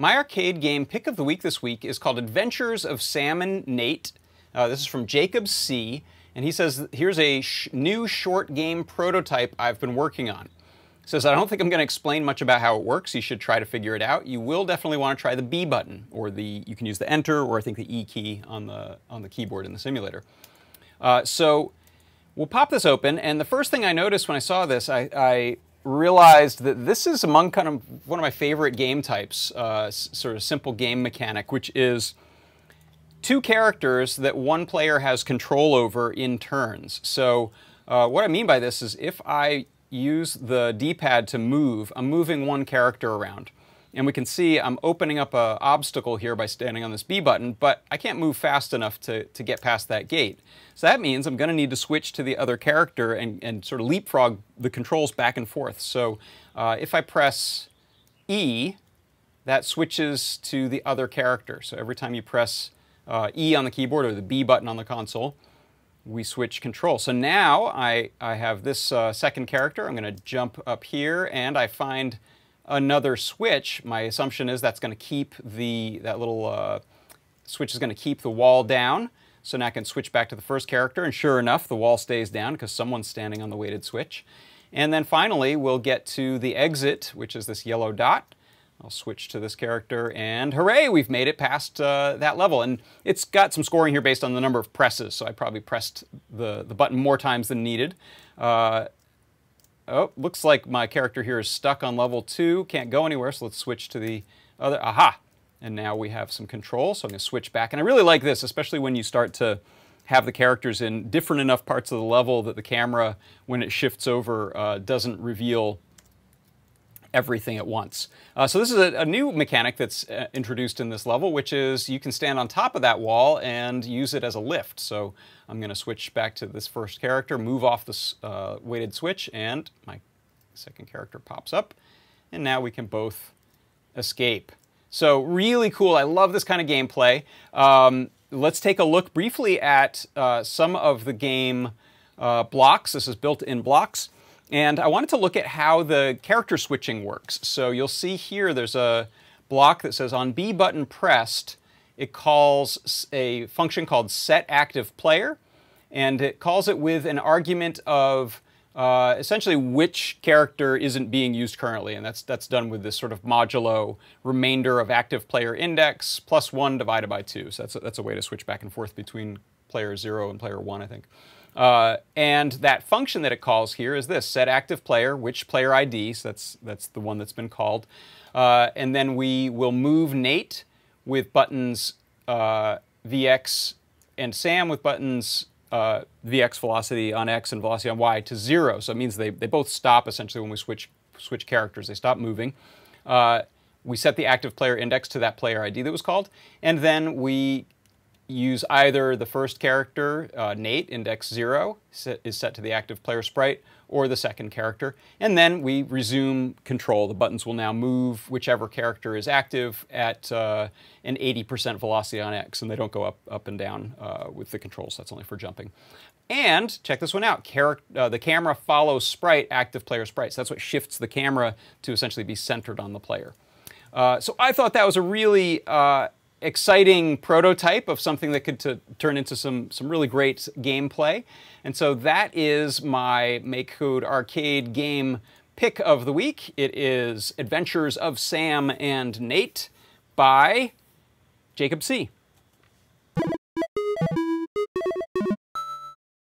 My arcade game pick of the week this week is called Adventures of Sam and Nate. Uh, this is from Jacob C. And he says, here's a sh new short game prototype I've been working on. He says, I don't think I'm going to explain much about how it works. You should try to figure it out. You will definitely want to try the B button, or the you can use the Enter, or I think the E key on the on the keyboard in the simulator. Uh, so we'll pop this open, and the first thing I noticed when I saw this, I, I realized that this is among kind of one of my favorite game types, uh, sort of simple game mechanic, which is two characters that one player has control over in turns. So uh, what I mean by this is if I use the D-pad to move, I'm moving one character around. And we can see I'm opening up an obstacle here by standing on this B button, but I can't move fast enough to, to get past that gate. So that means I'm going to need to switch to the other character and, and sort of leapfrog the controls back and forth. So uh, if I press E, that switches to the other character. So every time you press uh, E on the keyboard or the B button on the console, we switch control. So now I, I have this uh, second character. I'm going to jump up here and I find another switch, my assumption is that's going to keep the, that little uh, switch is going to keep the wall down. So now I can switch back to the first character, and sure enough, the wall stays down because someone's standing on the weighted switch. And then finally, we'll get to the exit, which is this yellow dot. I'll switch to this character, and hooray, we've made it past uh, that level. And it's got some scoring here based on the number of presses, so I probably pressed the, the button more times than needed. Uh, Oh, looks like my character here is stuck on level two, can't go anywhere, so let's switch to the other, aha! And now we have some control, so I'm gonna switch back. And I really like this, especially when you start to have the characters in different enough parts of the level that the camera, when it shifts over, uh, doesn't reveal everything at once. Uh, so this is a, a new mechanic that's uh, introduced in this level, which is you can stand on top of that wall and use it as a lift. So I'm going to switch back to this first character, move off this uh, weighted switch, and my second character pops up. And now we can both escape. So really cool. I love this kind of gameplay. Um, let's take a look briefly at uh, some of the game uh, blocks. This is built in blocks. And I wanted to look at how the character switching works. So you'll see here there's a block that says on B button pressed, it calls a function called set active player. And it calls it with an argument of uh, essentially which character isn't being used currently. And that's, that's done with this sort of modulo remainder of active player index plus one divided by two. So that's a, that's a way to switch back and forth between player zero and player one, I think. Uh, and that function that it calls here is this, set active player, which player ID, so that's, that's the one that's been called. Uh, and then we will move Nate with buttons uh, VX and Sam with buttons uh, VX velocity on X and velocity on Y to zero. So it means they, they both stop essentially when we switch, switch characters. They stop moving. Uh, we set the active player index to that player ID that was called. And then we use either the first character, uh, Nate, index 0, set, is set to the active player sprite, or the second character. And then we resume control. The buttons will now move whichever character is active at uh, an 80% velocity on X, and they don't go up, up and down uh, with the controls. That's only for jumping. And check this one out. Char uh, the camera follows sprite, active player sprites. That's what shifts the camera to essentially be centered on the player. Uh, so I thought that was a really uh, exciting prototype of something that could turn into some, some really great gameplay. And so that is my MakeCode Arcade game pick of the week. It is Adventures of Sam and Nate by Jacob C.